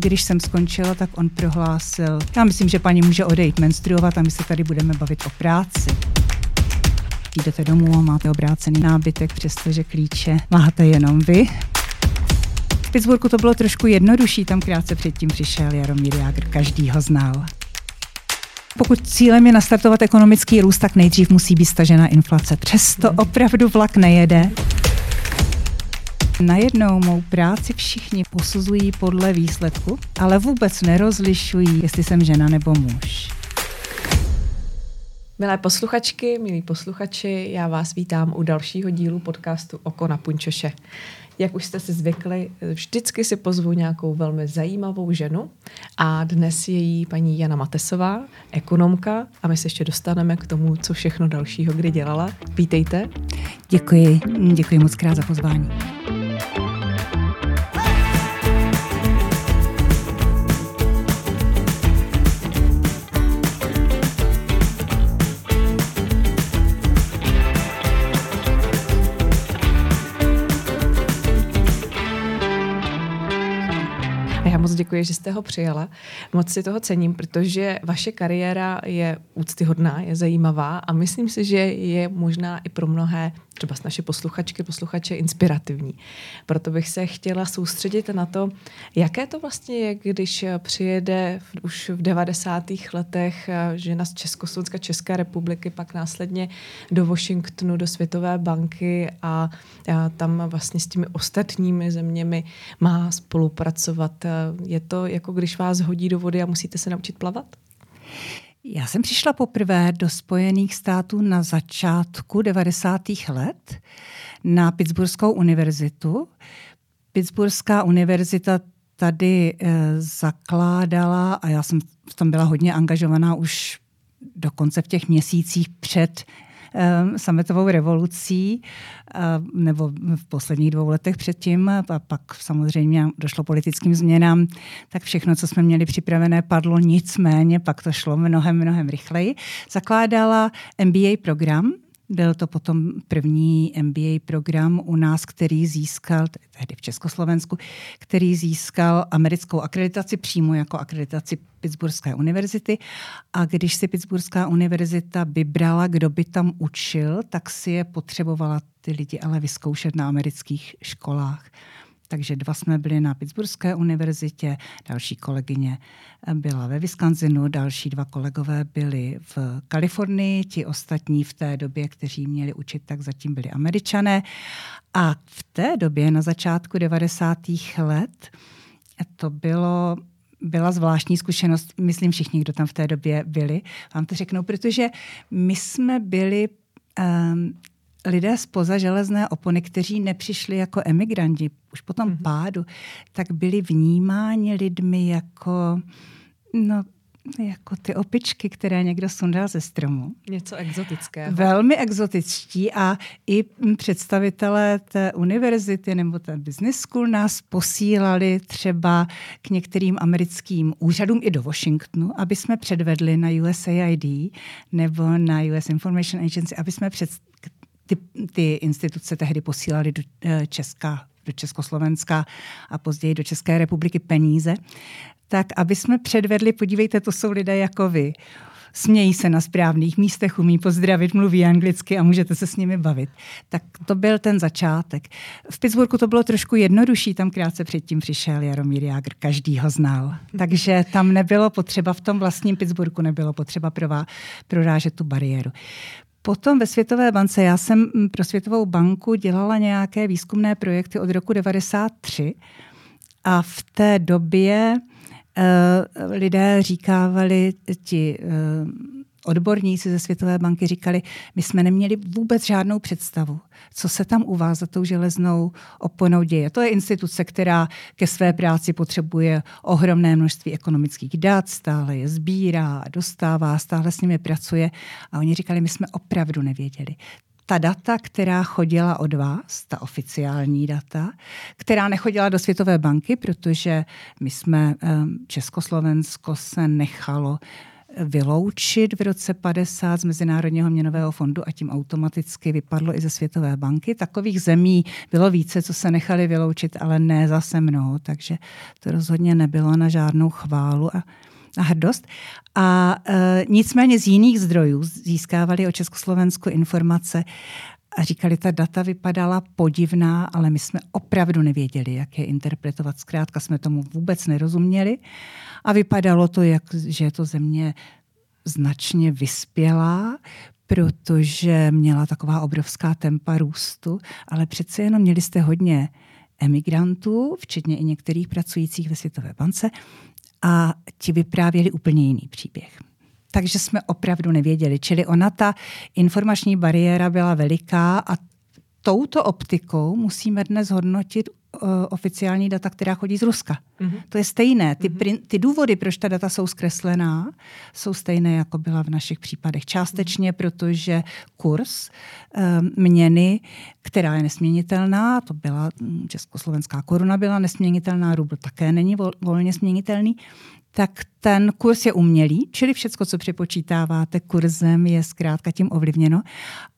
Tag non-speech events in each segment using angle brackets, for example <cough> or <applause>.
Když jsem skončila, tak on prohlásil, já myslím, že paní může odejít menstruovat a my se tady budeme bavit o práci. Jdete domů a máte obrácený nábytek, přestože klíče máte jenom vy. V Pittsburghu to bylo trošku jednodušší, tam krátce předtím přišel Jaromír Jágr, každý ho znal. Pokud cílem je nastartovat ekonomický růst, tak nejdřív musí být stažena inflace. Přesto opravdu vlak nejede. Najednou mou práci všichni posuzují podle výsledku, ale vůbec nerozlišují, jestli jsem žena nebo muž. Milé posluchačky, milí posluchači, já vás vítám u dalšího dílu podcastu Oko na punčoše. Jak už jste si zvykli, vždycky si pozvu nějakou velmi zajímavou ženu a dnes je jí paní Jana Matesová, ekonomka a my se ještě dostaneme k tomu, co všechno dalšího kdy dělala. Vítejte. Děkuji, děkuji moc krát za pozvání. Děkuji, že jste ho přijala. Moc si toho cením, protože vaše kariéra je úctyhodná, je zajímavá a myslím si, že je možná i pro mnohé, třeba s naše posluchačky, posluchače, inspirativní. Proto bych se chtěla soustředit na to, jaké to vlastně je, když přijede už v 90. letech žena z Československa, České republiky, pak následně do Washingtonu, do Světové banky a, a tam vlastně s těmi ostatními zeměmi má spolupracovat je to jako když vás hodí do vody a musíte se naučit plavat? Já jsem přišla poprvé do Spojených států na začátku 90. let na Pittsburghskou univerzitu. Pittsburghská univerzita tady e, zakládala, a já jsem v tom byla hodně angažovaná už dokonce v těch měsících před sametovou revolucí, ehm, nebo v posledních dvou letech předtím, a pak samozřejmě došlo politickým změnám, tak všechno, co jsme měli připravené, padlo nicméně, pak to šlo mnohem, mnohem rychleji. Zakládala MBA program, byl to potom první MBA program u nás, který získal, tehdy v Československu, který získal americkou akreditaci přímo jako akreditaci Pittsburghské univerzity. A když si Pittsburghská univerzita vybrala, kdo by tam učil, tak si je potřebovala ty lidi ale vyzkoušet na amerických školách. Takže dva jsme byli na Pittsburghské univerzitě, další kolegyně byla ve Wisconsinu, další dva kolegové byli v Kalifornii, ti ostatní v té době, kteří měli učit, tak zatím byli američané. A v té době, na začátku 90. let, to bylo byla zvláštní zkušenost, myslím všichni, kdo tam v té době byli, vám to řeknou, protože my jsme byli um, lidé spoza železné opony, kteří nepřišli jako emigranti už po tom mm-hmm. pádu, tak byli vnímáni lidmi jako, no, jako ty opičky, které někdo sundal ze stromu. Něco exotického. Velmi exotičtí a i představitelé té univerzity nebo té business school nás posílali třeba k některým americkým úřadům i do Washingtonu, aby jsme předvedli na USAID nebo na US Information Agency, aby jsme před, ty, ty instituce tehdy posílaly do eh, Česka, do Československa a později do České republiky peníze, tak aby jsme předvedli, podívejte, to jsou lidé jako vy. Smějí se na správných místech, umí pozdravit, mluví anglicky a můžete se s nimi bavit. Tak to byl ten začátek. V Pittsburghu to bylo trošku jednodušší, tam krátce předtím přišel Jaromír Jágr, každý ho znal. Takže tam nebylo potřeba, v tom vlastním Pittsburghu nebylo potřeba prorážet tu bariéru. Potom ve Světové bance, já jsem mm, pro Světovou banku dělala nějaké výzkumné projekty od roku 93 a v té době uh, lidé říkávali, ti uh, odborníci ze Světové banky říkali, my jsme neměli vůbec žádnou představu, co se tam u vás za tou železnou oponou děje. To je instituce, která ke své práci potřebuje ohromné množství ekonomických dat, stále je sbírá, dostává, stále s nimi pracuje. A oni říkali, my jsme opravdu nevěděli ta data, která chodila od vás, ta oficiální data, která nechodila do Světové banky, protože my jsme, Československo se nechalo vyloučit v roce 50 z Mezinárodního měnového fondu a tím automaticky vypadlo i ze Světové banky. Takových zemí bylo více, co se nechali vyloučit, ale ne zase mnoho, takže to rozhodně nebylo na žádnou chválu a, a hrdost. A e, nicméně z jiných zdrojů získávali o Československu informace a říkali, ta data vypadala podivná, ale my jsme opravdu nevěděli, jak je interpretovat. Zkrátka jsme tomu vůbec nerozuměli a vypadalo to, jak, že je to země značně vyspělá, protože měla taková obrovská tempa růstu, ale přece jenom měli jste hodně emigrantů, včetně i některých pracujících ve Světové bance, a ti vyprávěli úplně jiný příběh takže jsme opravdu nevěděli. Čili ona, ta informační bariéra byla veliká a touto optikou musíme dnes hodnotit oficiální data, která chodí z Ruska. Mm-hmm. To je stejné. Ty, mm-hmm. ty důvody, proč ta data jsou zkreslená, jsou stejné, jako byla v našich případech. Částečně, mm-hmm. protože kurz uh, měny, která je nesměnitelná, to byla hm, československá koruna, byla nesměnitelná, rubl také není vol, volně směnitelný, tak ten kurz je umělý, čili všecko, co přepočítáváte kurzem, je zkrátka tím ovlivněno.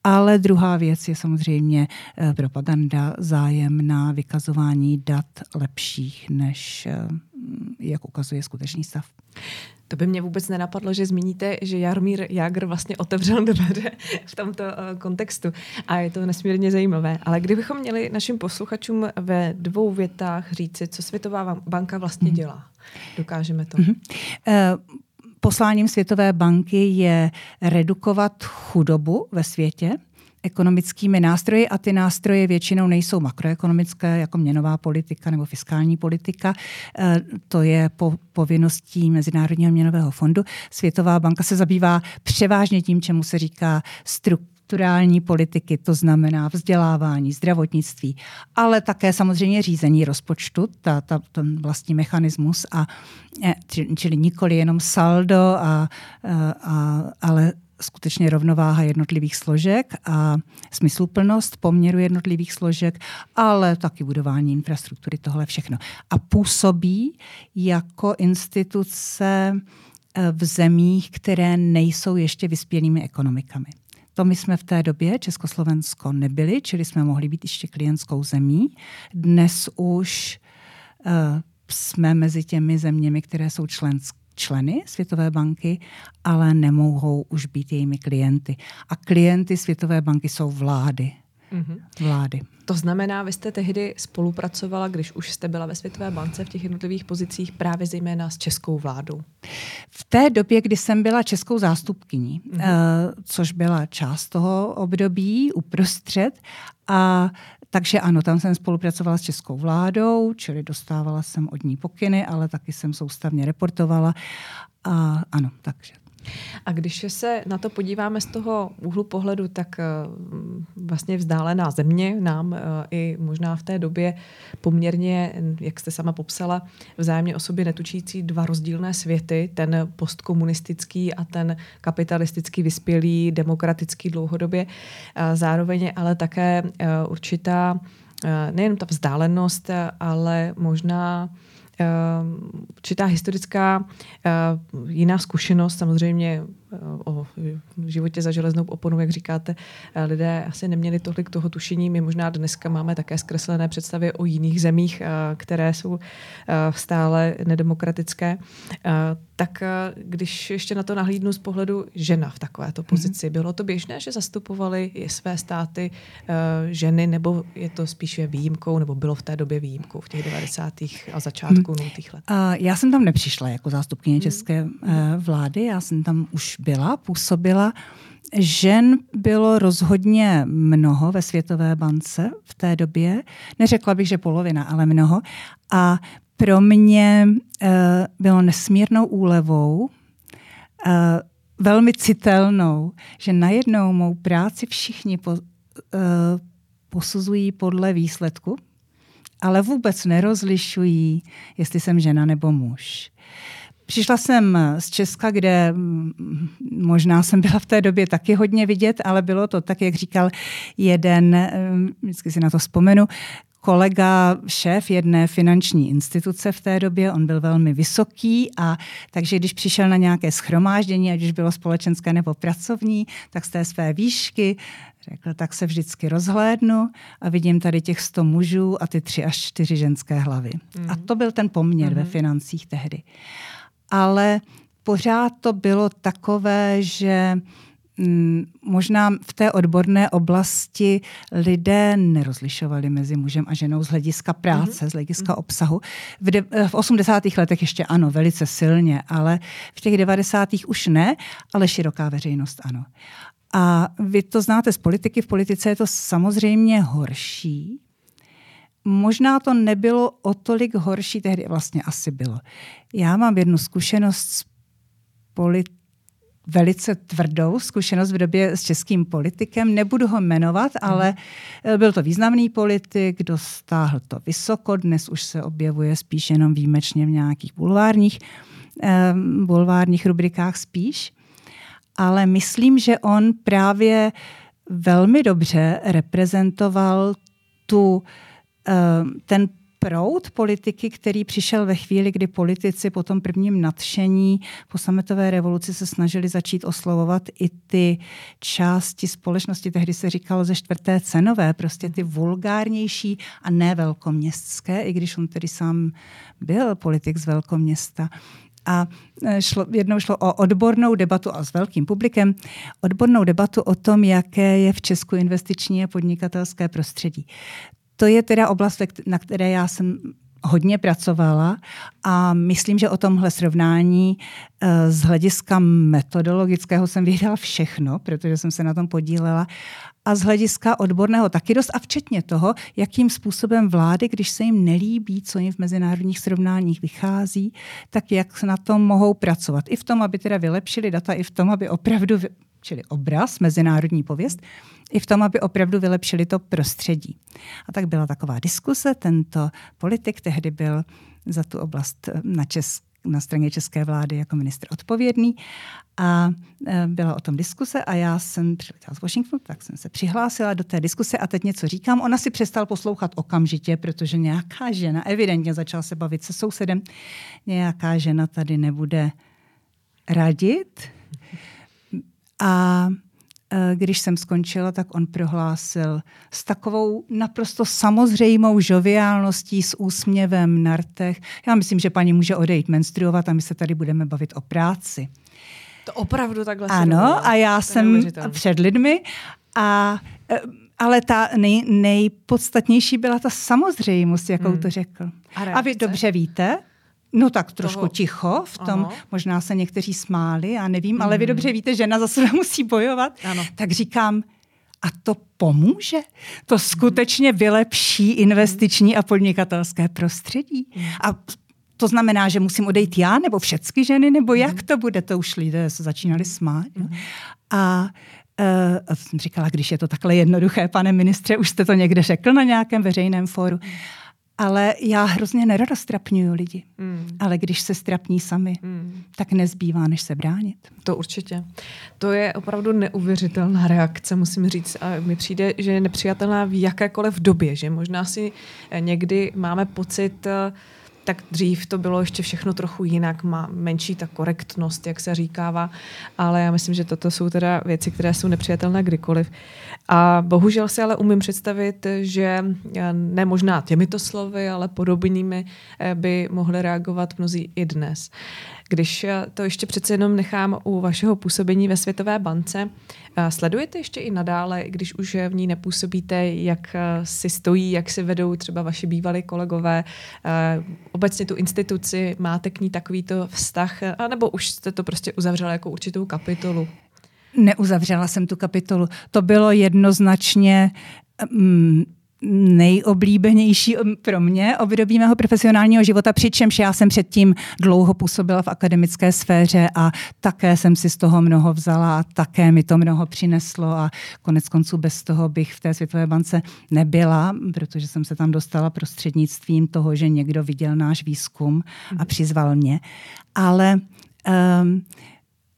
Ale druhá věc je samozřejmě eh, propaganda, zájem na vykazování dat lepších, než eh, jak ukazuje skutečný stav. To by mě vůbec nenapadlo, že zmíníte, že Jarmír Jagr vlastně otevřel dveře v tomto uh, kontextu. A je to nesmírně zajímavé. Ale kdybychom měli našim posluchačům ve dvou větách říci, co Světová banka vlastně mhm. dělá, dokážeme to? Mm-hmm. Uh, posláním Světové banky je redukovat chudobu ve světě ekonomickými nástroji a ty nástroje většinou nejsou makroekonomické, jako měnová politika nebo fiskální politika. E, to je po, povinností Mezinárodního měnového fondu. Světová banka se zabývá převážně tím, čemu se říká strukturální politiky, to znamená vzdělávání, zdravotnictví, ale také samozřejmě řízení rozpočtu, ta, ta, ten vlastní mechanismus, a, e, čili nikoli jenom saldo, a, a, a, ale skutečně rovnováha jednotlivých složek a smysluplnost poměru jednotlivých složek, ale taky budování infrastruktury, tohle všechno. A působí jako instituce eh, v zemích, které nejsou ještě vyspělými ekonomikami. To my jsme v té době Československo nebyli, čili jsme mohli být ještě klientskou zemí. Dnes už uh, jsme mezi těmi zeměmi, které jsou členské členy Světové banky, ale nemohou už být jejími klienty. A klienty Světové banky jsou vlády. Mm-hmm. Vlády. To znamená, vy jste tehdy spolupracovala, když už jste byla ve Světové bance v těch jednotlivých pozicích, právě zejména s českou vládou. V té době, kdy jsem byla českou zástupkyní, mm-hmm. což byla část toho období uprostřed, a takže ano, tam jsem spolupracovala s českou vládou, čili dostávala jsem od ní pokyny, ale taky jsem soustavně reportovala. A ano, takže a když se na to podíváme z toho úhlu pohledu, tak eh, vlastně vzdálená země nám eh, i možná v té době poměrně, jak jste sama popsala, vzájemně o sobě netučící dva rozdílné světy, ten postkomunistický a ten kapitalistický vyspělý, demokratický dlouhodobě. Zároveň ale také eh, určitá nejen ta vzdálenost, ale možná určitá historická jiná zkušenost, samozřejmě o životě za železnou oponou, jak říkáte, lidé asi neměli tolik toho tušení. My možná dneska máme také zkreslené představy o jiných zemích, které jsou stále nedemokratické. Tak když ještě na to nahlídnu z pohledu žena v takovéto pozici, mm-hmm. bylo to běžné, že zastupovali své státy ženy, nebo je to spíše výjimkou, nebo bylo v té době výjimkou v těch 90. a začátku mm. let? Já jsem tam nepřišla jako zástupkyně mm. české vlády, já jsem tam už byla, působila. Žen bylo rozhodně mnoho ve Světové bance v té době. Neřekla bych, že polovina, ale mnoho. A pro mě uh, bylo nesmírnou úlevou, uh, velmi citelnou, že najednou mou práci všichni po, uh, posuzují podle výsledku, ale vůbec nerozlišují, jestli jsem žena nebo muž. Přišla jsem z Česka, kde mm, možná jsem byla v té době taky hodně vidět, ale bylo to tak, jak říkal jeden, mm, vždycky si na to vzpomenu, kolega, šéf jedné finanční instituce v té době, on byl velmi vysoký a takže když přišel na nějaké schromáždění, ať už bylo společenské nebo pracovní, tak z té své výšky řekl, tak se vždycky rozhlédnu a vidím tady těch sto mužů a ty tři až čtyři ženské hlavy. Mm. A to byl ten poměr mm. ve mhm. financích tehdy. Ale pořád to bylo takové, že Mm, možná v té odborné oblasti lidé nerozlišovali mezi mužem a ženou z hlediska práce, mm-hmm. z hlediska mhm. obsahu. V, de, v 80. letech ještě ano, velice silně, ale v těch 90. už ne, ale široká veřejnost ano. A vy to znáte z politiky, v politice je to samozřejmě horší. Možná to nebylo o tolik horší, tehdy vlastně asi bylo. Já mám jednu zkušenost s politikou, velice tvrdou zkušenost v době s českým politikem. Nebudu ho jmenovat, ale eh, byl to významný politik, dostáhl to vysoko, dnes už se objevuje spíš jenom výjimečně v nějakých bulvárních, eh, bulvárních rubrikách spíš. Ale myslím, že on právě velmi dobře reprezentoval tu, eh, ten proud politiky, který přišel ve chvíli, kdy politici po tom prvním nadšení po sametové revoluci se snažili začít oslovovat i ty části společnosti, tehdy se říkalo ze čtvrté cenové, prostě ty vulgárnější a ne velkoměstské, i když on tedy sám byl politik z velkoměsta. A e, šlo, jednou šlo o odbornou debatu a s velkým publikem, odbornou debatu o tom, jaké je v Česku investiční a podnikatelské prostředí to je teda oblast, na které já jsem hodně pracovala a myslím, že o tomhle srovnání eh, z hlediska metodologického jsem věděla všechno, protože jsem se na tom podílela a z hlediska odborného taky dost a včetně toho, jakým způsobem vlády, když se jim nelíbí, co jim v mezinárodních srovnáních vychází, tak jak na tom mohou pracovat. I v tom, aby teda vylepšili data, i v tom, aby opravdu, čili obraz, mezinárodní pověst, i v tom, aby opravdu vylepšili to prostředí. A tak byla taková diskuse. Tento politik tehdy byl za tu oblast na České na straně české vlády jako ministr odpovědný a e, byla o tom diskuse a já jsem přiletěla z Washingtonu, tak jsem se přihlásila do té diskuse a teď něco říkám. Ona si přestal poslouchat okamžitě, protože nějaká žena, evidentně začala se bavit se sousedem, nějaká žena tady nebude radit a když jsem skončila, tak on prohlásil s takovou naprosto samozřejmou žoviálností, s úsměvem na rtech. Já myslím, že paní může odejít menstruovat a my se tady budeme bavit o práci. To opravdu takhle Ano, a já jsem před lidmi a eh, ale ta nej, nejpodstatnější byla ta samozřejmost, jakou hmm. to řekl. A, a vy dobře víte, No tak trošku toho. ticho v tom, Aha. možná se někteří smáli, já nevím, mm. ale vy mhm. dobře víte, žena za sebe <laughs> musí bojovat. Ano. Tak říkám, a to pomůže? To skutečně vylepší investiční a podnikatelské prostředí. Mm. A to znamená, že musím odejít já, nebo všechny ženy, nebo jak mm. to bude? To už lidé se začínali smát. Mm. A Uh, jsem říkala, když je to takhle jednoduché, pane ministře, už jste to někde řekl na nějakém veřejném fóru. Ale já hrozně nerada strapňuju lidi. Mm. Ale když se strapní sami, mm. tak nezbývá, než se bránit. To určitě. To je opravdu neuvěřitelná reakce, musím říct. A mi přijde, že je nepřijatelná v jakékoliv době, že možná si někdy máme pocit, uh, tak dřív to bylo ještě všechno trochu jinak, má menší ta korektnost, jak se říkává, ale já myslím, že toto jsou teda věci, které jsou nepřijatelné kdykoliv. A bohužel si ale umím představit, že eh, ne možná těmito slovy, ale podobnými eh, by mohli reagovat mnozí i dnes. Když eh, to ještě přece jenom nechám u vašeho působení ve Světové bance, eh, sledujete ještě i nadále, když už v ní nepůsobíte, jak eh, si stojí, jak si vedou třeba vaši bývalí kolegové, obecně tu instituci, máte k ní takovýto vztah, anebo už jste to prostě uzavřela jako určitou kapitolu? Neuzavřela jsem tu kapitolu. To bylo jednoznačně mm, nejoblíbenější um, pro mě období mého profesionálního života, přičemž já jsem předtím dlouho působila v akademické sféře a také jsem si z toho mnoho vzala a také mi to mnoho přineslo a konec konců bez toho bych v té Světové bance nebyla, protože jsem se tam dostala prostřednictvím toho, že někdo viděl náš výzkum a přizval mě. Ale um,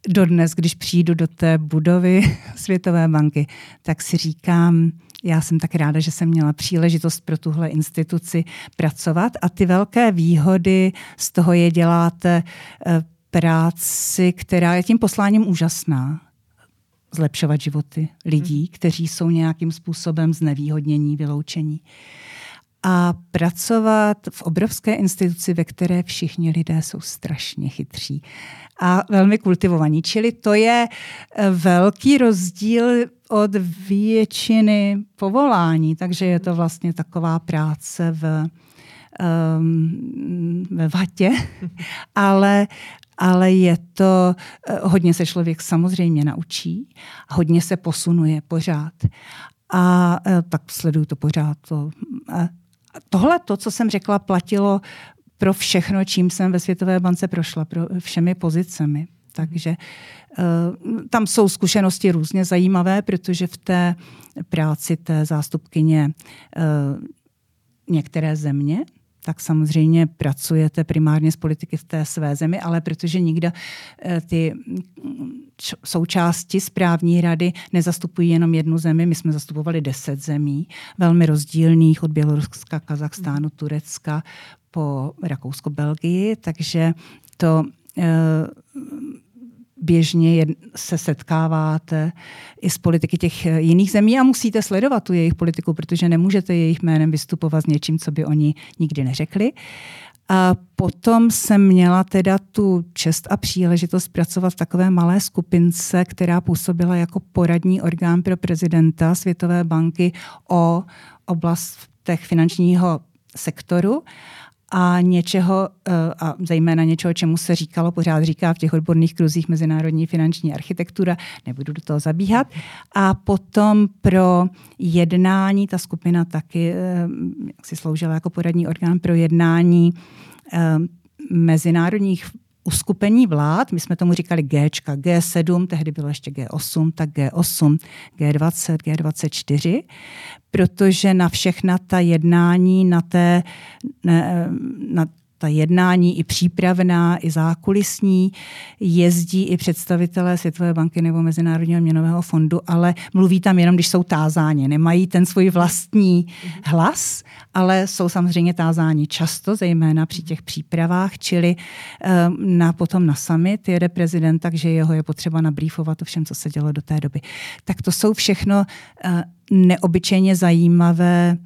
dodnes, když přijdu do té budovy <laughs> Světové banky, tak si říkám, já jsem tak ráda, že jsem měla příležitost pro tuhle instituci pracovat a ty velké výhody z toho je děláte eh, práci, která je tím posláním úžasná zlepšovat životy lidí, hmm. kteří jsou nějakým způsobem znevýhodnění, vyloučení. A pracovat v obrovské instituci, ve které všichni lidé jsou strašně chytří a velmi kultivovaní. Čili to je eh, velký rozdíl od většiny povolání, takže je to vlastně taková práce v, um, ve vatě, <laughs> ale, ale je to, eh, hodně se člověk samozřejmě naučí, hodně se posunuje pořád. A eh, tak sleduju to pořád. To, tohle, to, co jsem řekla, platilo pro všechno, čím jsem ve Světové bance prošla, pro všemi pozicemi. Takže uh, tam jsou zkušenosti různě zajímavé, protože v té práci té zástupkyně uh, některé země, tak samozřejmě pracujete primárně s politiky v té své zemi, ale protože nikdo uh, ty součásti správní rady nezastupují jenom jednu zemi, my jsme zastupovali deset zemí, velmi rozdílných od Běloruska, Kazachstánu, Turecka po Rakousko-Belgii, takže to eh, běžně se setkáváte i s politiky těch jiných zemí a musíte sledovat tu jejich politiku, protože nemůžete jejich jménem vystupovat s něčím, co by oni nikdy neřekli. A potom jsem měla teda tu čest a příležitost pracovat v takové malé skupince, která působila jako poradní orgán pro prezidenta Světové banky o oblastech finančního sektoru a něčeho, eh, a zejména něčeho, čemu se říkalo, pořád říká v těch odborných kruzích mezinárodní finanční architektura, nebudu do toho zabíhat. A potom pro jednání, ta skupina taky eh, jak si sloužila jako poradní orgán pro jednání eh, mezinárodních uskupení vlád, my jsme tomu říkali G, G7, tehdy bylo ještě G8, tak G8, G20, G24, protože na všechna ta jednání, na, té, na ta jednání i přípravná, i zákulisní, jezdí i představitelé Světové banky nebo Mezinárodního měnového fondu, ale mluví tam jenom, když jsou tázáni. Nemají ten svůj vlastní hlas, ale jsou samozřejmě tázáni často, zejména při těch přípravách, čili um, na, potom na summit jede prezident, takže jeho je potřeba nabrýfovat o všem, co se dělo do té doby. Tak to jsou všechno uh, neobyčejně zajímavé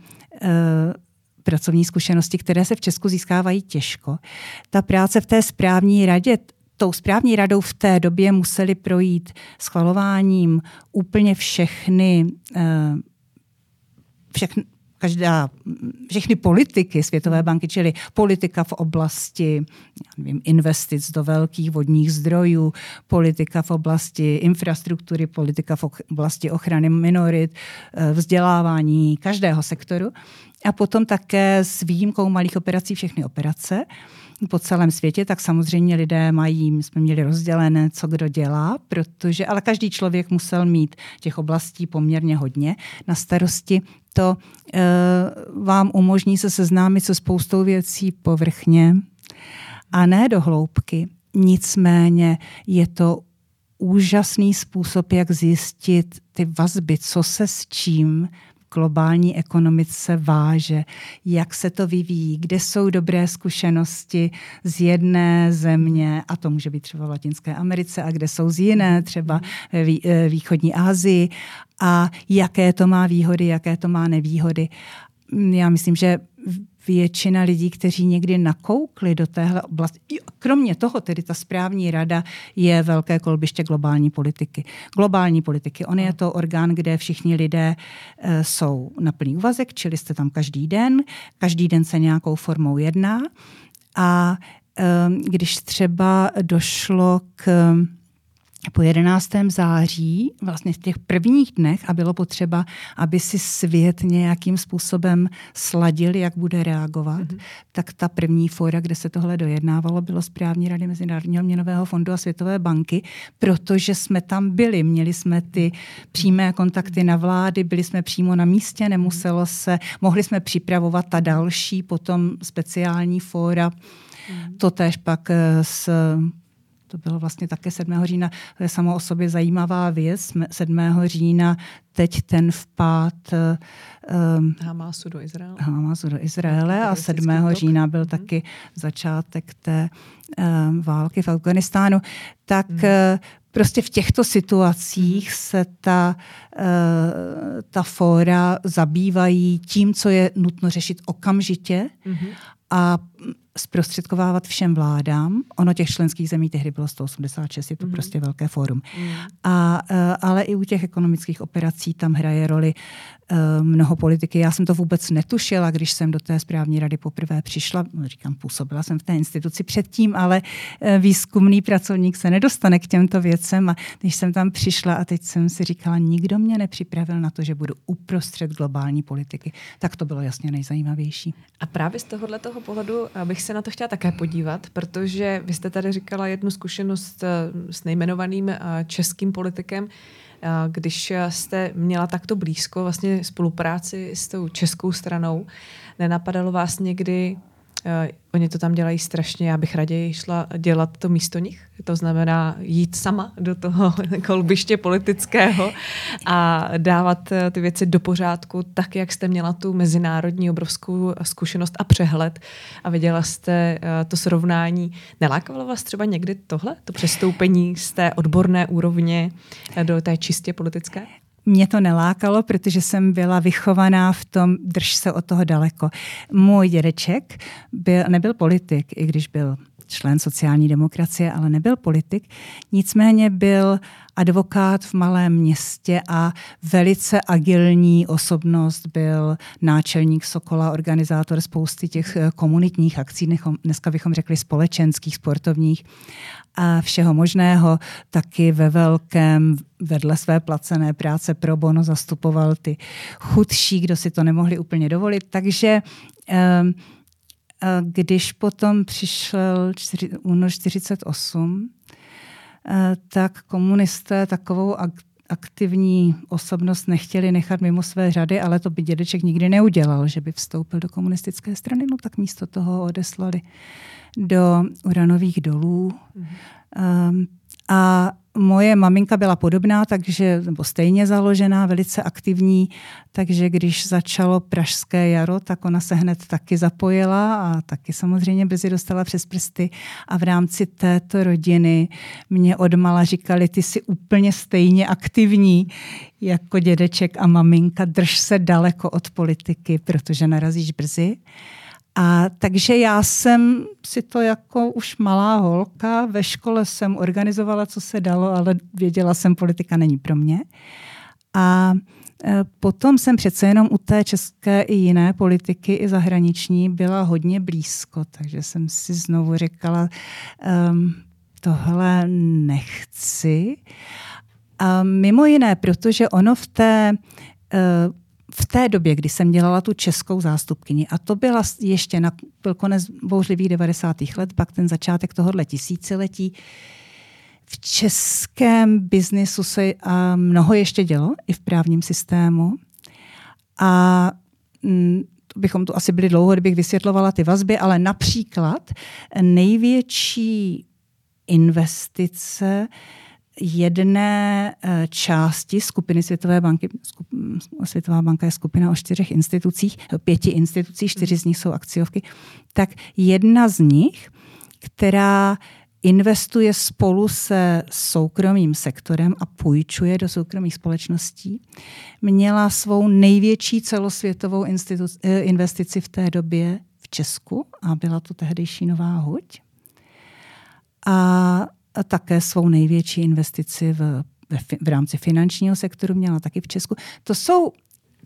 uh, pracovní zkušenosti, které se v Česku získávají těžko. Ta práce v té správní radě, tou správní radou v té době museli projít schvalováním úplně všechny, eh, všechny každá, všechny politiky Světové banky, čili politika v oblasti nevím, investic do velkých vodních zdrojů, politika v oblasti infrastruktury, politika v oblasti ochrany minorit, eh, vzdělávání každého sektoru a potom také s výjimkou malých operací všechny operace po celém světě, tak samozřejmě lidé mají, my jsme měli rozdělené, co kdo dělá, protože, ale každý člověk musel mít těch oblastí poměrně hodně na starosti. To e, vám umožní se seznámit se spoustou věcí povrchně a ne do hloubky. Nicméně je to úžasný způsob, jak zjistit ty vazby, co se s čím globální ekonomice váže, jak se to vyvíjí, kde jsou dobré zkušenosti z jedné země, a to může být třeba v Latinské Americe, a kde jsou z jiné, třeba v eh, východní Asii, a jaké to má výhody, jaké to má nevýhody. Já myslím, že většina lidí, kteří někdy nakoukli do téhle oblasti. Kromě toho, tedy ta správní rada je velké kolbiště globální politiky. Globální politiky. On je to orgán, kde všichni lidé e, jsou na plný úvazek, čili jste tam každý den. Každý den se nějakou formou jedná. A e, když třeba došlo k po 11. září, vlastně v těch prvních dnech, a bylo potřeba, aby si svět nějakým způsobem sladil, jak bude reagovat, mm-hmm. tak ta první fora, kde se tohle dojednávalo, bylo správní rady Mezinárodního měnového fondu a Světové banky, protože jsme tam byli, měli jsme ty přímé kontakty na vlády, byli jsme přímo na místě, nemuselo se, mohli jsme připravovat ta další potom speciální fóra, mm-hmm. to tež pak s To bylo vlastně také 7. října. To je samo o sobě zajímavá věc. 7. října teď ten vpád um, Hamasu do Izraele. Hamasu do Izraele a 7. října byl mm. taky začátek té um, války v Afganistánu. Tak mm. uh, prostě v těchto situacích se ta, uh, ta fóra zabývají tím, co je nutno řešit okamžitě mm-hmm. a zprostředkovávat všem vládám. Ono těch členských zemí tehdy bylo 186, je to mm. prostě velké fórum. Mm. A, e, ale i u těch ekonomických operací tam hraje roli uh, mnoho politiky. Já jsem to vůbec netušila, když jsem do té správní rady poprvé přišla. Říkám, působila jsem v té instituci předtím, ale uh, výzkumný pracovník se nedostane k těmto věcem. A když jsem tam přišla a teď jsem si říkala, nikdo mě nepřipravil na to, že budu uprostřed globální politiky, tak to bylo jasně nejzajímavější. A právě z tohohle toho pohledu bych se na to chtěla také podívat, protože vy jste tady říkala jednu zkušenost eh, s nejmenovaným eh, českým politikem, eh, když jste měla takto blízko vlastně spolupráci s tou českou stranou, nenapadalo vás někdy Uh, oni to tam dělají strašně, já bych raději šla dělat to místo nich. To znamená jít sama do toho <laughs> kolbiště politického a dávat uh, ty věci do pořádku, tak jak jste měla tu mezinárodní obrovskou zkušenost a přehled a viděla jste uh, to srovnání. Nelákalo vás třeba někdy tohle, to přestoupení z té odborné úrovně do té čistě politické? Mě to nelákalo, protože jsem byla vychovaná v tom, drž se od toho daleko. Můj dědeček byl, nebyl politik, i když byl člen sociální demokracie, ale nebyl politik. Nicméně byl advokát v malém městě a velice agilní osobnost byl náčelník Sokola, organizátor spousty těch eh, komunitních akcí, dneska bychom řekli společenských, sportovních a všeho možného. Taky ve velkém vedle své placené práce pro bono zastupoval ty chudší, kdo si to nemohli úplně dovolit. Takže um, když potom přišel únor 48, eh, tak komunisté takovou aktivní osobnost nechtěli nechat mimo své řady, ale to by dědeček nikdy neudělal, že by vstoupil do komunistické strany, no tak místo toho odeslali do uranových dolů. Mm. A moje maminka byla podobná, takže, nebo stejně založená, velice aktivní, takže když začalo Pražské jaro, tak ona se hned taky zapojila a taky samozřejmě brzy dostala přes prsty. A v rámci této rodiny mě odmala říkali, ty jsi úplně stejně aktivní jako dědeček a maminka, drž se daleko od politiky, protože narazíš brzy. A takže já jsem si to jako už malá holka, ve škole jsem organizovala, co se dalo, ale věděla jsem, politika není pro mě. A e, potom jsem přece jenom u té české i jiné politiky, i zahraniční, byla hodně blízko, takže jsem si znovu říkala, um, tohle nechci. A mimo jiné, protože ono v té uh, v té době, kdy jsem dělala tu českou zástupkyni, a to byla ještě na, byl konec bouřlivých 90. let, pak ten začátek tohohle tisíciletí, v českém biznisu se mnoho ještě dělo, i v právním systému. A m, to bychom tu asi byli dlouho, kdybych vysvětlovala ty vazby, ale například největší investice jedné eh, části skupiny Světové banky, Světová banka je skupina o čtyřech institucích, pěti institucích, čtyři z nich jsou akciovky, tak jedna z nich, která investuje spolu se soukromým sektorem a půjčuje do soukromých společností, měla svou největší celosvětovou eh, investici v té době v Česku a byla to tehdejší Nová Huť. A také svou největší investici v, v, v rámci finančního sektoru měla taky v Česku. To jsou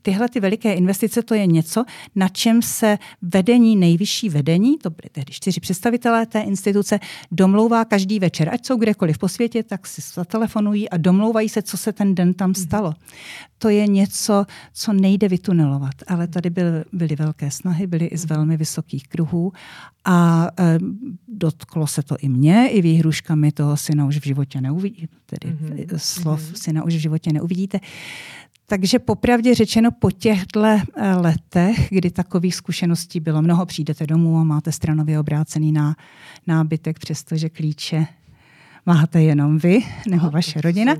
tyhle ty veliké investice, to je něco, na čem se vedení, nejvyšší vedení, to byly tehdy čtyři představitelé té instituce, domlouvá každý večer, ať jsou kdekoliv po světě, tak si zatelefonují a domlouvají se, co se ten den tam mhm. stalo. To je něco, co nejde vytunelovat, ale tady byly, byly velké snahy, byly i z mhm. velmi vysokých kruhů a e, dotklo se to i mě, i výhruškami toho syna už v životě neuvidíte, tedy mm-hmm. slov mm-hmm. syna už v životě neuvidíte. Takže popravdě řečeno po těchto eh, letech, kdy takových zkušeností bylo mnoho, přijdete domů a máte stranově obrácený ná, nábytek, přestože klíče máte jenom vy nebo no, vaše rodina.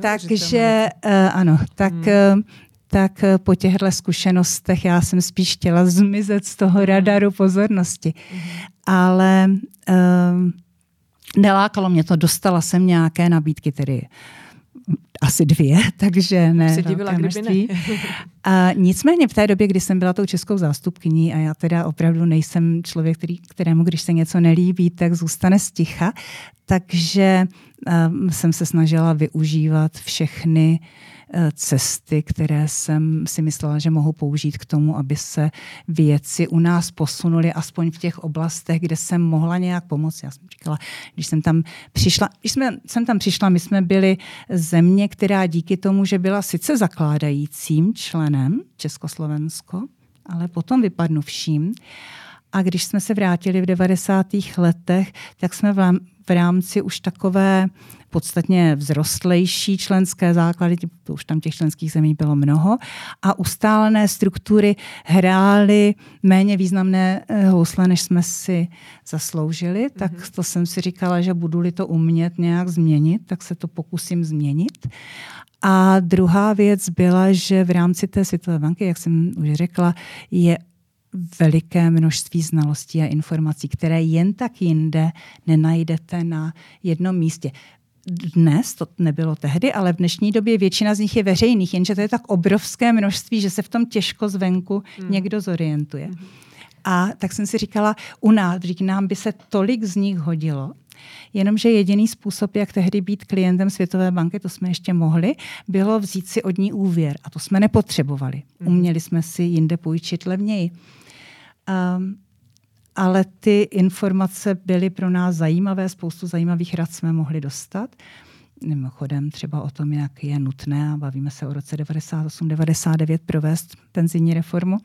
Takže uh, ano, tak hmm tak po těchto zkušenostech já jsem spíš chtěla zmizet z toho radaru pozornosti. Mm. Ale um, nelákalo mě to, dostala jsem nějaké nabídky, tedy asi dvě, <laughs> takže ne. Se divila, kdyby ne. a nicméně v té době, kdy jsem byla tou českou zástupkyní a já teda opravdu nejsem člověk, který, kterému, když se něco nelíbí, tak zůstane sticha, takže um, jsem se snažila využívat všechny uh, cesty, které jsem si myslela, že mohu použít k tomu, aby se věci u nás posunuly, aspoň v těch oblastech, kde jsem mohla nějak pomoct. Já jsem říkala, když jsem tam přišla, když jsme, jsem tam přišla, my jsme byli země, která díky tomu, že byla sice zakládajícím členem Československo, ale potom vypadnu vším. A když jsme se vrátili v 90. letech, tak jsme v rámci už takové podstatně vzrostlejší členské základy, to už tam těch členských zemí bylo mnoho, a ustálené struktury hrály méně významné housle, než jsme si zasloužili, tak mm-hmm. to jsem si říkala, že budu-li to umět nějak změnit, tak se to pokusím změnit. A druhá věc byla, že v rámci té Světové banky, jak jsem už řekla, je veliké množství znalostí a informací, které jen tak jinde nenajdete na jednom místě dnes, to nebylo tehdy, ale v dnešní době většina z nich je veřejných, jenže to je tak obrovské množství, že se v tom těžko zvenku hmm. někdo zorientuje. Hmm. A tak jsem si říkala, u nás, nám by se tolik z nich hodilo, Jenomže jediný způsob, jak tehdy být klientem Světové banky, to jsme ještě mohli, bylo vzít si od ní úvěr. A to jsme nepotřebovali. Hmm. Uměli jsme si jinde půjčit levněji. Um, ale ty informace byly pro nás zajímavé, spoustu zajímavých rad jsme mohli dostat. Mimochodem třeba o tom, jak je nutné, a bavíme se o roce 98-99, provést penzijní reformu.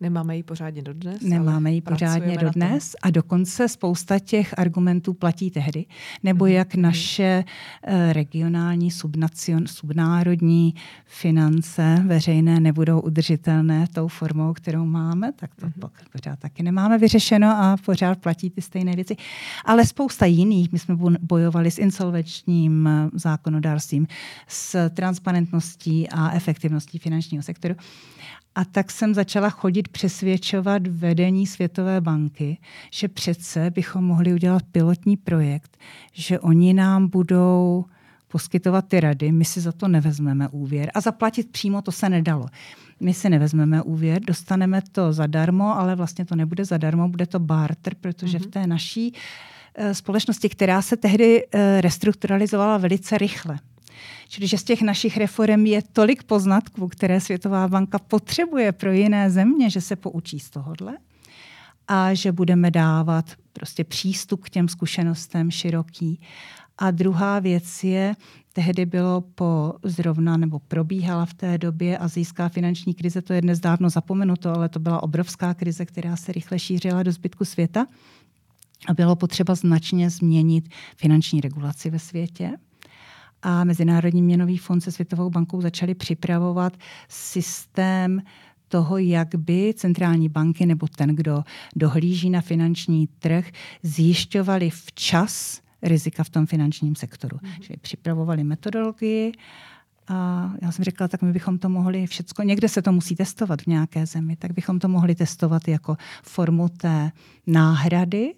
Nemáme ji pořádně dodnes. Nemáme ji pořádně dodnes a dokonce spousta těch argumentů platí tehdy. Nebo mm. jak naše uh, regionální subnacion, subnárodní finance veřejné nebudou udržitelné tou formou, kterou máme, tak to mm. pořád taky nemáme vyřešeno a pořád platí ty stejné věci. Ale spousta jiných, my jsme bojovali s insolvenčním eh, zákonodárstvím, s transparentností a efektivností finančního sektoru. A tak jsem začala chodit přesvědčovat vedení Světové banky, že přece bychom mohli udělat pilotní projekt, že oni nám budou poskytovat ty rady, my si za to nevezmeme úvěr a zaplatit přímo to se nedalo. My si nevezmeme úvěr, dostaneme to zadarmo, ale vlastně to nebude zadarmo, bude to barter, protože mm-hmm. v mhm. té naší eh, společnosti, která se tehdy eh, restrukturalizovala velice rychle, Čili že z těch našich reform je tolik poznatků, které Světová banka potřebuje pro jiné země, že se poučí z tohohle a že budeme dávat prostě přístup k těm zkušenostem široký. A druhá věc je, tehdy bylo po zrovna, nebo probíhala v té době azijská finanční krize, to je dnes dávno zapomenuto, ale to byla obrovská krize, která se rychle šířila do zbytku světa. A bylo potřeba značně změnit finanční regulaci ve světě a Mezinárodní měnový fond se Světovou bankou začali připravovat systém toho, jak by centrální banky nebo ten, kdo dohlíží na finanční trh, zjišťovali včas rizika v tom finančním sektoru. Mm-hmm. Čili připravovali metodologii a já jsem řekla, tak my bychom to mohli všechno, někde se to musí testovat v nějaké zemi, tak bychom to mohli testovat jako formu té náhrady.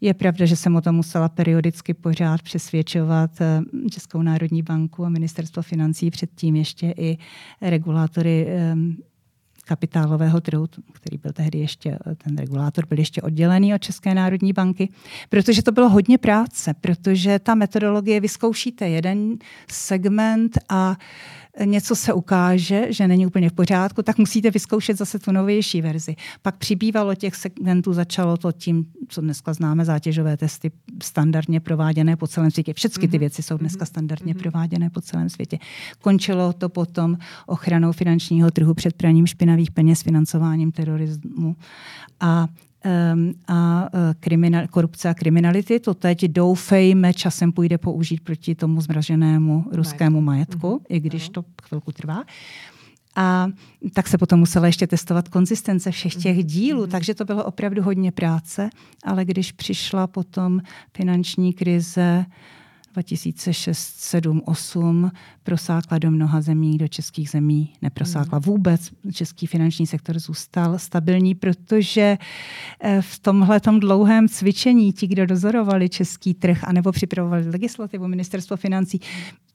Je pravda, že jsem o tom musela periodicky pořád přesvědčovat eh, Českou národní banku a ministerstvo financí, předtím ještě i regulátory eh, kapitálového trhu, který byl tehdy ještě, ten regulátor byl ještě oddělený od České národní banky, protože to bylo hodně práce, protože ta metodologie vyzkoušíte. Jeden segment a uh, něco se ukáže, že není úplně v pořádku, tak musíte vyzkoušet zase tu novější verzi. Pak přibývalo těch segmentů, začalo to tím, co dneska známe, zátěžové testy standardně prováděné po celém světě. Všechny ty mhm. věci jsou dneska mhm. standardně mhm. prováděné po celém světě. Končilo to potom ochranou finančního trhu před praním špinavých peněz, financováním terorismu a Ehm, a kriminal, korupce a kriminality. To teď doufejme časem půjde použít proti tomu zmraženému ruskému majetku, mm-hmm. i když to chvilku trvá. A tak se potom musela ještě testovat konzistence všech těch mhm. dílů, mm-hmm. takže to bylo opravdu hodně práce, ale když přišla potom finanční krize 2006, 7, 8 prosákla do mnoha zemí, do českých zemí neprosákla mm. vůbec. Český finanční sektor zůstal stabilní, protože eh, v tomhle dlouhém cvičení ti, kdo dozorovali český trh anebo připravovali legislativu ministerstvo financí,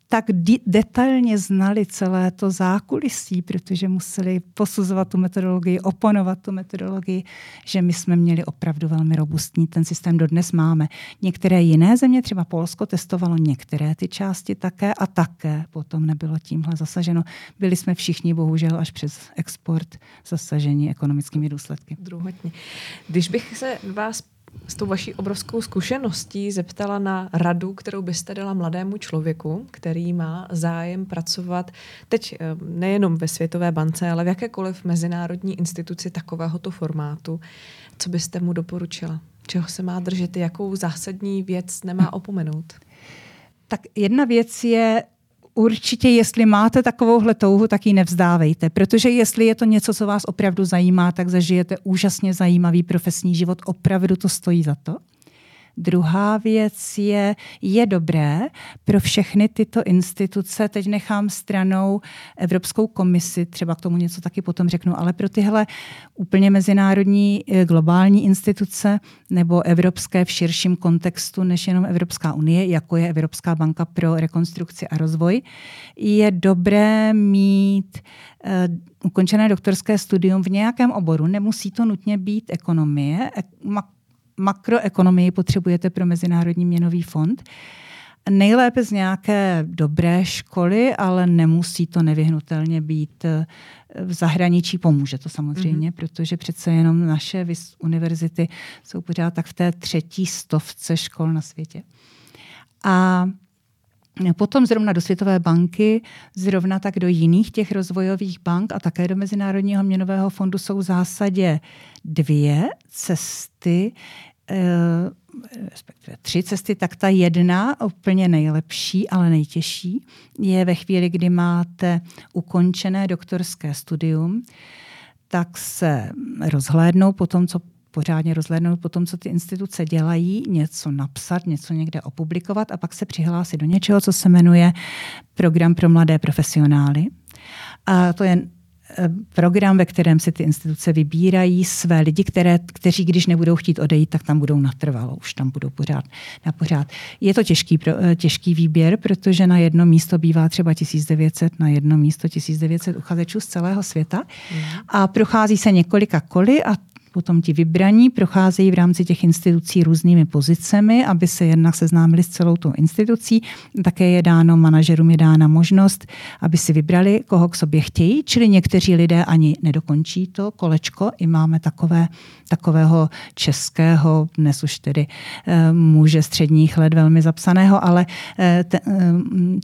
tak detailně znali celé to zákulisí, protože museli posuzovat tu metodologii, oponovat tu metodologii, že my jsme měli opravdu velmi robustní, ten systém dodnes máme. Některé jiné země, třeba Polsko, testovalo některé ty části také a také potom nebylo tímhle zasaženo. Byli jsme všichni bohužel až přes export zasaženi ekonomickými důsledky. Druhotně. Když bych se vás s tou vaší obrovskou zkušeností zeptala na radu, kterou byste dala mladému člověku, který má zájem pracovat teď eh, nejenom ve Světové bance, ale v jakékoliv mezinárodní instituci takovéhoto formátu, co byste mu doporučila? Čeho se má držet? Jakou zásadní věc nemá opomenout? Tak jedna věc je určitě, jestli máte takovouhle touhu, tak ji nevzdávejte, protože jestli je to něco, co vás opravdu zajímá, tak zažijete úžasně zajímavý profesní život, opravdu to stojí za to. Druhá věc je, je dobré pro všechny tyto instituce, teď nechám stranou Evropskou komisi, třeba k tomu něco taky potom řeknu, ale pro tyhle úplně mezinárodní eh, globální instituce nebo evropské v širším kontextu než jenom Evropská unie, jako je Evropská banka pro rekonstrukci a rozvoj, je dobré mít uh, ukončené doktorské studium v nějakém oboru. Nemusí to nutně být ekonomie, makroekonomii potřebujete pro Mezinárodní měnový fond. Nejlépe z nějaké dobré školy, ale nemusí to nevyhnutelně být eh, v zahraničí. Pomůže to samozřejmě, mm-hmm. protože přece jenom naše univerzity jsou pořád tak v té třetí stovce škol na světě. A Potom zrovna do Světové banky, zrovna tak do jiných těch rozvojových bank a také do Mezinárodního měnového fondu jsou v zásadě dvě cesty, respektive tři cesty, tak ta jedna, úplně nejlepší, ale nejtěžší, je ve chvíli, kdy máte ukončené doktorské studium, tak se rozhlédnou po tom, co pořádně rozhlédnout po tom, co ty instituce dělají, něco napsat, něco někde opublikovat a pak se přihlásit do něčeho, co se jmenuje Program pro mladé profesionály. A to je eh, program, ve kterém si ty instituce vybírají své lidi, které, kteří, když nebudou chtít odejít, tak tam budou natrvalo, už tam budou pořád na pořád. Je to těžký, eh, těžký výběr, protože na jedno místo bývá třeba 1900, na jedno místo 1900 uchazečů z celého světa mm. a prochází se několika koly a Potom ti vybraní procházejí v rámci těch institucí různými pozicemi, aby se jednak seznámili s celou tou institucí. Také je dáno, manažerům je dána možnost, aby si vybrali, koho k sobě chtějí, čili někteří lidé ani nedokončí to kolečko. I máme takové, takového českého, dnes už tedy e, muže středních let velmi zapsaného, ale e, te, e,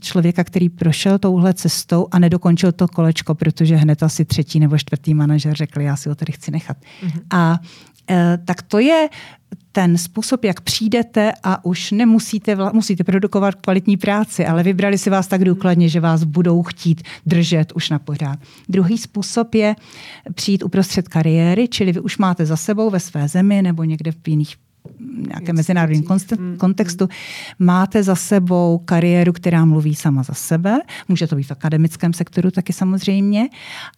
člověka, který prošel touhle cestou a nedokončil to kolečko, protože hned asi třetí nebo čtvrtý manažer řekl, já si ho tady chci nechat. Mm-hmm. A e, tak to je ten způsob, jak přijdete a už nemusíte, musíte produkovat kvalitní práci, ale vybrali si vás tak důkladně, že vás budou chtít držet už na pořád. Druhý způsob je přijít uprostřed kariéry, čili vy už máte za sebou ve své zemi nebo někde v jiných nějaké mezinárodním mm, kontextu, máte za sebou kariéru, která mluví sama za sebe, může to být v akademickém sektoru taky samozřejmě,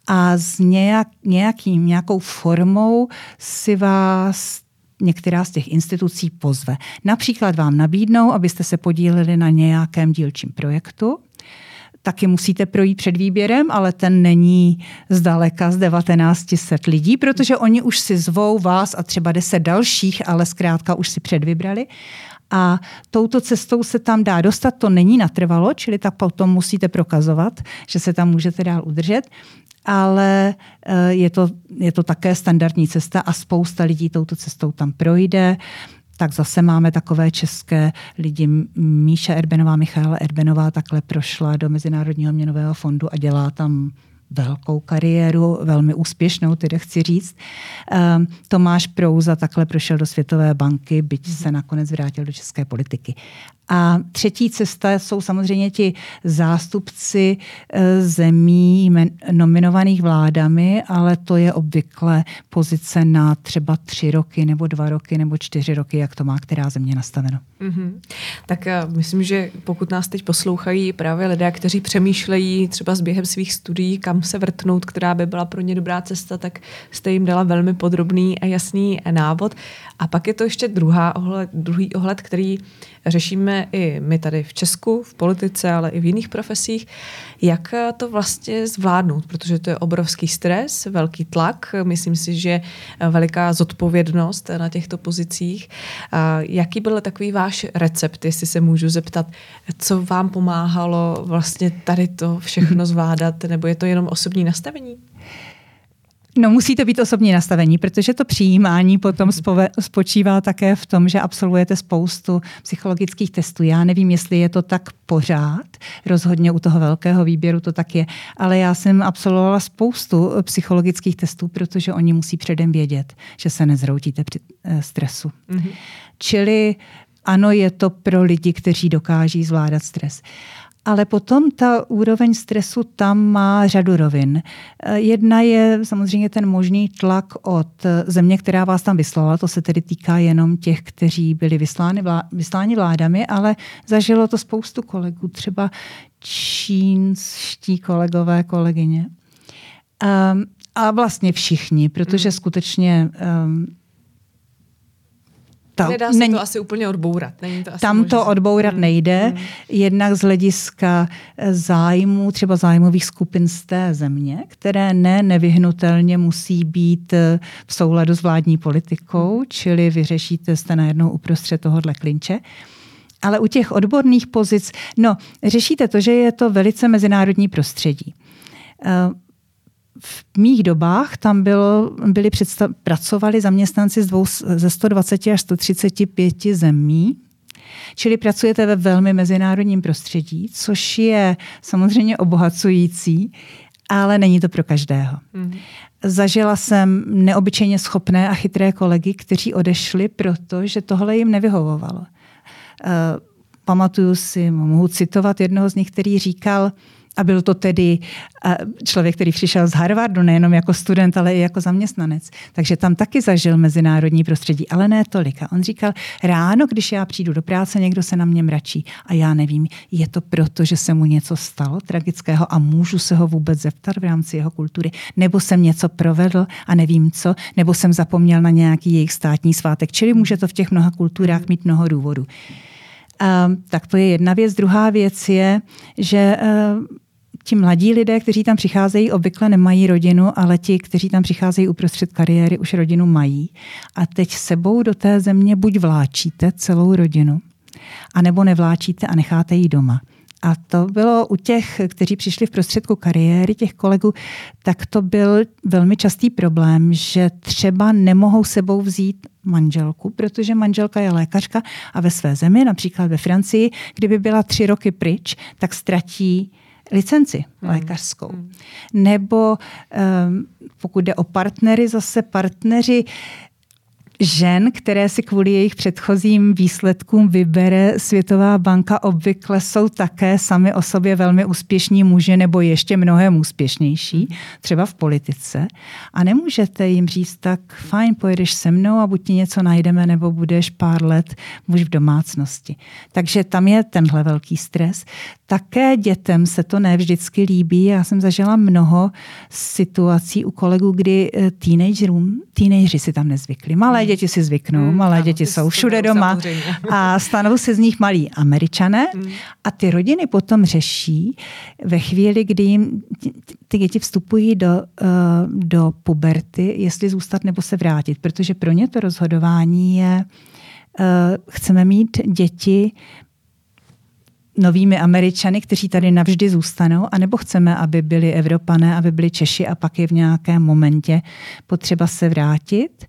a s nějak, nějakým, nějakou formou si vás některá z těch institucí pozve. Například vám nabídnou, abyste se podíleli na nějakém dílčím projektu, taky musíte projít před výběrem, ale ten není zdaleka z 1900 lidí, protože oni už si zvou vás a třeba 10 dalších, ale zkrátka už si předvybrali. A touto cestou se tam dá dostat, to není natrvalo, čili tak potom musíte prokazovat, že se tam můžete dál udržet ale eh, je to, je to také standardní cesta a spousta lidí touto cestou tam projde tak zase máme takové české lidi. Míša Erbenová, Michála Erbenová takhle prošla do Mezinárodního měnového fondu a dělá tam velkou kariéru, velmi úspěšnou, tedy chci říct. Um, Tomáš Prouza takhle prošel do Světové banky, byť se nakonec vrátil do české politiky. A třetí cesta jsou samozřejmě ti zástupci eh, zemí nominovaných vládami, ale to je obvykle pozice na třeba tři roky nebo dva roky nebo čtyři roky, jak to má která země nastaveno. Mm-hmm. Tak eh, myslím, že pokud nás teď poslouchají právě lidé, kteří přemýšlejí třeba s během svých studií, kam se vrtnout, která by byla pro ně dobrá cesta, tak jste jim dala velmi podrobný a jasný návod. A pak je to ještě druhá ohled, druhý ohled, který řešíme i my tady v Česku, v politice, ale i v jiných profesích, jak to vlastně zvládnout, protože to je obrovský stres, velký tlak, myslím si, že veliká zodpovědnost na těchto pozicích. Jaký byl takový váš recept, jestli se můžu zeptat, co vám pomáhalo vlastně tady to všechno <laughs> zvládat, nebo je to jenom osobní nastavení? No musí to být osobní nastavení, protože to přijímání potom spove, spočívá také v tom, že absolvujete spoustu psychologických testů. Já nevím, jestli je to tak pořád, rozhodně u toho velkého výběru to tak je, ale já jsem absolvovala spoustu psychologických testů, protože oni musí předem vědět, že se nezroutíte při eh, stresu. Mm-hmm. Čili ano, je to pro lidi, kteří dokáží zvládat stres. Ale potom ta úroveň stresu tam má řadu rovin. Eh, jedna je samozřejmě ten možný tlak od země, která vás tam vyslala. To se tedy týká jenom těch, kteří byli vysláni, vlá, vysláni vládami, ale zažilo to spoustu kolegů, třeba čínští kolegové, kolegyně. Um, a vlastně všichni, protože hmm. skutečně um, ta, Nedá se není, to asi úplně odbourat. Není to asi tam možná. to odbourat hmm. nejde. Hmm. Jednak z hlediska eh, zájmu, třeba zájmových skupin z té země, které ne nevyhnutelně musí být eh, v souladu s vládní politikou, hmm. čili vyřešíte jste najednou uprostřed tohohle klinče. Ale u těch odborných pozic, no, řešíte to, že je to velice mezinárodní prostředí. Uh, v mých dobách tam bylo, byli představ, pracovali zaměstnanci z dvou, ze 120 až 135 zemí, čili pracujete ve velmi mezinárodním prostředí, což je samozřejmě obohacující, ale není to pro každého. Mm. Zažila jsem neobyčejně schopné a chytré kolegy, kteří odešli, protože tohle jim nevyhovovalo. Uh, pamatuju si, mohu citovat jednoho z nich, který říkal, a byl to tedy člověk, který přišel z Harvardu, nejenom jako student, ale i jako zaměstnanec. Takže tam taky zažil mezinárodní prostředí, ale ne tolik. A on říkal, ráno, když já přijdu do práce, někdo se na mě mračí. A já nevím, je to proto, že se mu něco stalo tragického a můžu se ho vůbec zeptat v rámci jeho kultury. Nebo jsem něco provedl a nevím co, nebo jsem zapomněl na nějaký jejich státní svátek. Čili může to v těch mnoha kulturách mít mnoho důvodů. Um, tak to je jedna věc. Druhá věc je, že uh, ti mladí lidé, kteří tam přicházejí, obvykle nemají rodinu, ale ti, kteří tam přicházejí uprostřed kariéry, už rodinu mají. A teď sebou do té země buď vláčíte celou rodinu, anebo nevláčíte a necháte ji doma. A to bylo u těch, kteří přišli v prostředku kariéry, těch kolegů, tak to byl velmi častý problém, že třeba nemohou sebou vzít manželku, protože manželka je lékařka a ve své zemi, například ve Francii, kdyby byla tři roky pryč, tak ztratí licenci hmm. lékařskou. Hmm. Nebo um, pokud jde o partnery, zase partneři žen, které si kvůli jejich předchozím výsledkům vybere Světová banka, obvykle jsou také sami o sobě velmi úspěšní muži nebo ještě mnohem úspěšnější, třeba v politice. A nemůžete jim říct tak, fajn, pojedeš se mnou a buď ti něco najdeme, nebo budeš pár let muž v domácnosti. Takže tam je tenhle velký stres. Také dětem se to ne vždycky líbí. Já jsem zažila mnoho situací u kolegů, kdy eh, teenagerům, teenageři si tam nezvykli. Malé děti si zvyknou, hmm, malé ano, děti jsou všude doma samozřejmě. <laughs> a stanou se z nich malí američané hmm. a ty rodiny potom řeší ve chvíli, kdy jim ty děti vstupují do, uh, do puberty, jestli zůstat nebo se vrátit, protože pro ně to rozhodování je, uh, chceme mít děti novými Američany, kteří tady navždy zůstanou, anebo chceme, aby byli Evropané, aby byli Češi a pak je v nějakém momentě potřeba se vrátit.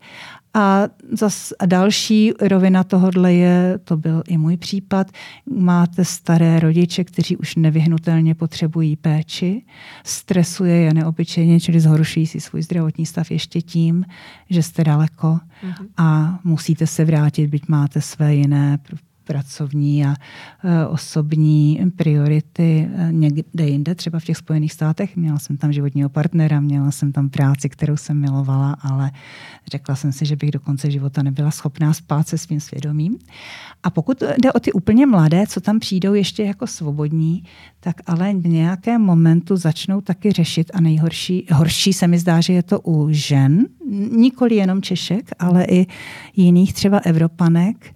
A, zas, a další rovina tohodle je, to byl i můj případ, máte staré rodiče, kteří už nevyhnutelně potřebují péči, stresuje je neobyčejně, čili zhoršují si svůj zdravotní stav ještě tím, že jste daleko mm-hmm. a musíte se vrátit, byť máte své jiné pracovní a osobní priority někde jinde, třeba v těch Spojených státech. Měla jsem tam životního partnera, měla jsem tam práci, kterou jsem milovala, ale řekla jsem si, že bych do konce života nebyla schopná spát se svým svědomím. A pokud jde o ty úplně mladé, co tam přijdou ještě jako svobodní, tak ale v nějakém momentu začnou taky řešit a nejhorší, horší se mi zdá, že je to u žen, nikoli jenom Češek, ale i jiných třeba Evropanek,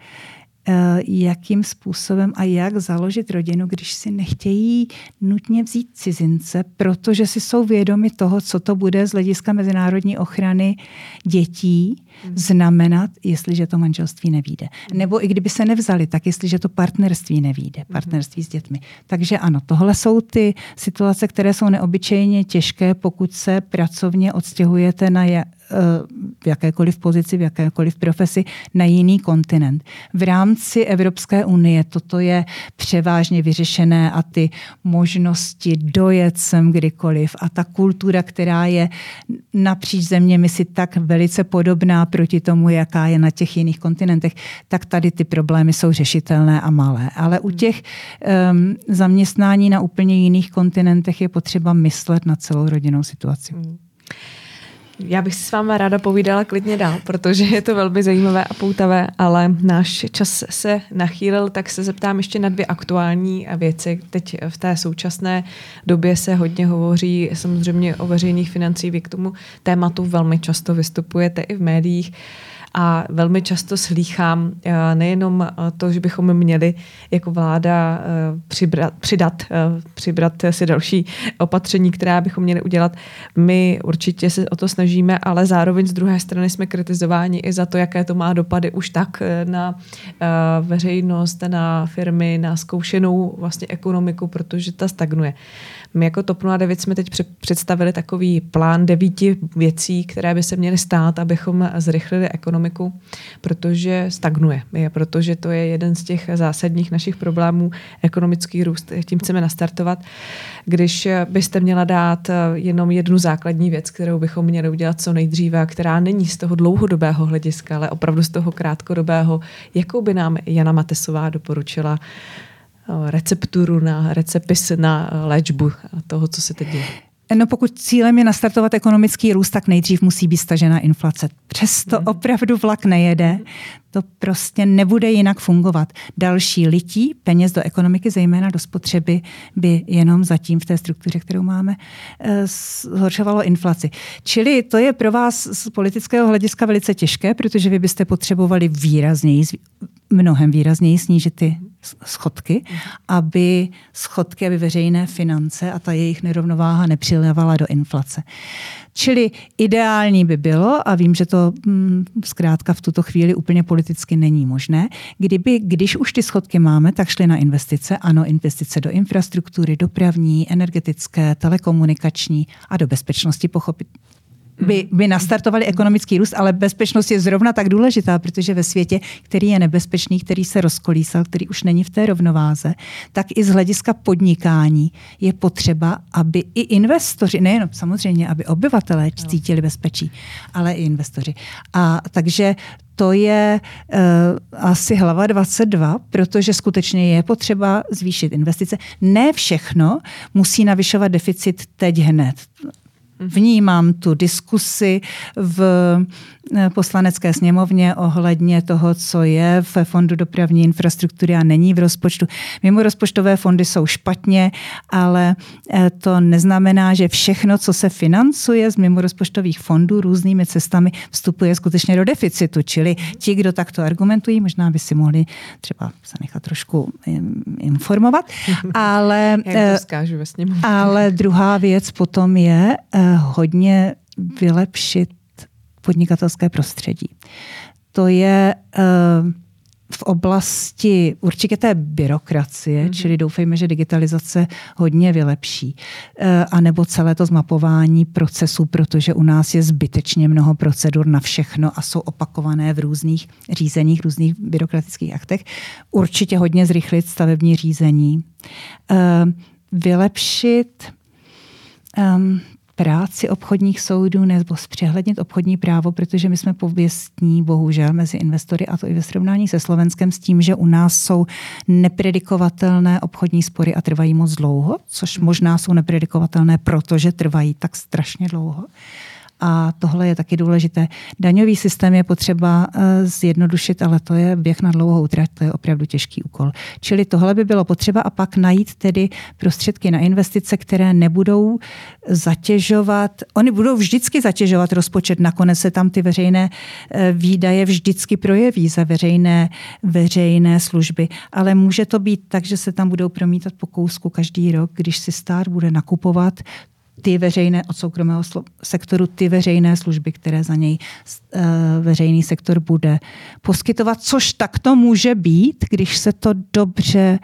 jakým způsobem a jak založit rodinu, když si nechtějí nutně vzít cizince, protože si jsou vědomi toho, co to bude z hlediska mezinárodní ochrany dětí. Znamenat, jestliže to manželství nevíde. Hmm. Nebo i kdyby se nevzali, tak jestliže to partnerství nevíde, hmm. partnerství s dětmi. Takže ano, tohle jsou ty situace, které jsou neobyčejně těžké, pokud se pracovně odstěhujete na v jakékoliv pozici, v jakékoliv profesi na jiný kontinent. V rámci Evropské unie toto je převážně vyřešené a ty možnosti dojet sem kdykoliv a ta kultura, která je napříč zeměmi si tak velice podobná proti tomu, jaká je na těch jiných kontinentech, tak tady ty problémy jsou řešitelné a malé. Ale u hmm. těch um, zaměstnání na úplně jiných kontinentech je potřeba myslet na celou rodinnou situaci. Hmm. Já bych si s váma ráda povídala klidně dál, protože je to velmi zajímavé a poutavé, ale náš čas se nachýlil, tak se zeptám ještě na dvě aktuální věci. Teď v té současné době se hodně hovoří samozřejmě o veřejných financích. Vy k tomu tématu velmi často vystupujete i v médiích a velmi často slýchám eh, nejenom eh, to, že bychom měli jako vláda eh, přibrat, přidat, přibrat si další opatření, která bychom měli udělat. My určitě se o to snažíme, ale zároveň z druhé strany jsme kritizováni i za to, jaké to má dopady už tak na veřejnost, na firmy, na zkoušenou vlastně ekonomiku, protože ta stagnuje. My jako TOP 09 jsme teď představili takový plán devíti věcí, které by se měly stát, abychom zrychlili ekonomiku, protože stagnuje. Je, protože to je jeden z těch zásadních našich problémů, ekonomický růst. Tím chceme nastartovat. Když byste měla dát jenom jednu základní věc, kterou bychom měli udělat co nejdříve, která není z toho dlouhodobého hlediska, ale opravdu z toho krátkodobého, jakou by nám Jana Matesová doporučila recepturu na recepis na léčbu toho, co se teď děje? No pokud cílem je nastartovat ekonomický růst, tak nejdřív musí být stažena inflace. Přesto hmm. opravdu vlak nejede. To prostě nebude jinak fungovat. Další lití peněz do ekonomiky, zejména do spotřeby, by jenom zatím v té struktuře, kterou máme, eh, zhoršovalo inflaci. Čili to je pro vás z politického hlediska velice těžké, protože vy byste potřebovali výrazněji, mnohem výrazněji snížit ty schodky, aby schodky, aby veřejné finance a ta jejich nerovnováha nepřilévala do inflace. Čili ideální by bylo, a vím, že to hm, zkrátka v tuto chvíli úplně politicky není možné, kdyby, když už ty schodky máme, tak šly na investice. Ano, investice do infrastruktury, dopravní, energetické, telekomunikační a do bezpečnosti pochopit, by, by nastartovali ekonomický růst, ale bezpečnost je zrovna tak důležitá, protože ve světě, který je nebezpečný, který se rozkolísal, který už není v té rovnováze, tak i z hlediska podnikání je potřeba, aby i investoři, nejenom samozřejmě, aby obyvatelé cítili bezpečí, ale i investoři. A takže to je uh, asi hlava 22, protože skutečně je potřeba zvýšit investice. Ne všechno musí navyšovat deficit teď hned vnímám tu diskusi v poslanecké sněmovně ohledně toho, co je v Fondu dopravní infrastruktury a není v rozpočtu. Mimo rozpočtové fondy jsou špatně, ale eh, to neznamená, že všechno, co se financuje z mimo rozpočtových fondů různými cestami, vstupuje skutečně do deficitu. Čili ti, kdo takto argumentují, možná by si mohli třeba se nechat trošku informovat. <laughs> Ale, eh, ale druhá věc potom je, hodně vylepšit podnikatelské prostředí. To je eh, v oblasti určitě té byrokracie, mm-hmm. čili doufejme, že digitalizace hodně vylepší. Eh, a nebo celé to zmapování procesů, protože u nás je zbytečně mnoho procedur na všechno a jsou opakované v různých řízeních, různých byrokratických aktech. Určitě hodně zrychlit stavební řízení. Eh, vylepšit um, práci obchodních soudů nebo zpřehlednit obchodní právo, protože my jsme pověstní, bohužel, mezi investory a to i ve srovnání se Slovenskem s tím, že u nás jsou nepredikovatelné obchodní spory a trvají moc dlouho, což možná jsou nepredikovatelné, protože trvají tak strašně dlouho. A tohle je taky důležité. Daňový systém je potřeba eh, zjednodušit, ale to je běh na dlouhou trať, to je opravdu těžký úkol. Čili tohle by bylo potřeba a pak najít tedy prostředky na investice, které nebudou zatěžovat, oni budou vždycky zatěžovat rozpočet, nakonec se tam ty veřejné eh, výdaje vždycky projeví za veřejné, veřejné služby, ale může to být tak, že se tam budou promítat po kousku každý rok, když si stát bude nakupovat ty veřejné od soukromého sektoru, ty veřejné služby, které za něj uh, veřejný sektor bude poskytovat, což takto může být, když se to dobře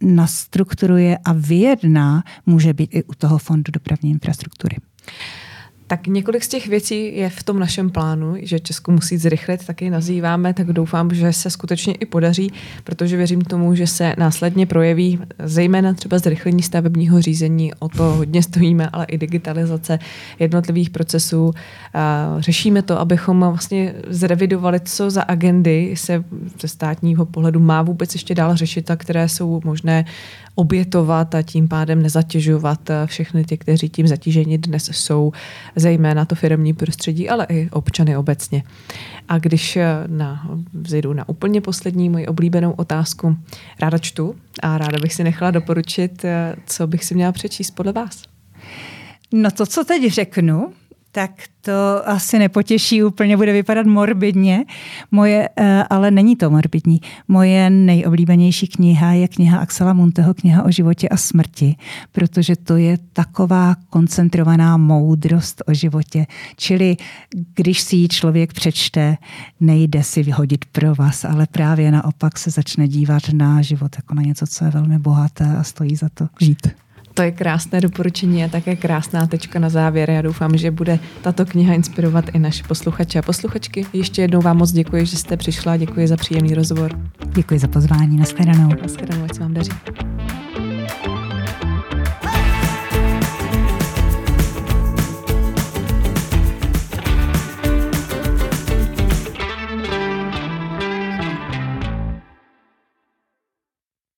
nastrukturuje a vyjedná, může být i u toho fondu dopravní infrastruktury. Tak několik z těch věcí je v tom našem plánu, že Česko musí zrychlit, taky nazýváme, tak doufám, že se skutečně i podaří, protože věřím tomu, že se následně projeví zejména třeba zrychlení stavebního řízení, o to hodně stojíme, ale i digitalizace jednotlivých procesů. Řešíme to, abychom vlastně zrevidovali, co za agendy se ze státního pohledu má vůbec ještě dál řešit a které jsou možné obětovat a tím pádem nezatěžovat všechny ty, kteří tím zatíženi dnes jsou zejména to firmní prostředí, ale i občany obecně. A když eh, na, vzejdu na úplně poslední moji oblíbenou otázku, ráda čtu a ráda bych si nechala doporučit, eh, co bych si měla přečíst podle vás. No to, co teď řeknu, tak to asi nepotěší, úplně bude vypadat morbidně. Moje, eh, ale není to morbidní. Moje nejoblíbenější kniha je kniha Axela Munteho, kniha o životě a smrti, protože to je taková koncentrovaná moudrost o životě. Čili když si ji člověk přečte, nejde si vyhodit pro vás, ale právě naopak se začne dívat na život jako na něco, co je velmi bohaté a stojí za to žít. To je krásné doporučení a také krásná tečka na závěr. Já doufám, že bude tato kniha inspirovat i naše posluchače a posluchačky. Ještě jednou vám moc děkuji, že jste přišla. Děkuji za příjemný rozhovor. Děkuji za pozvání. Naschledanou. Naschledanou, ať se vám daří.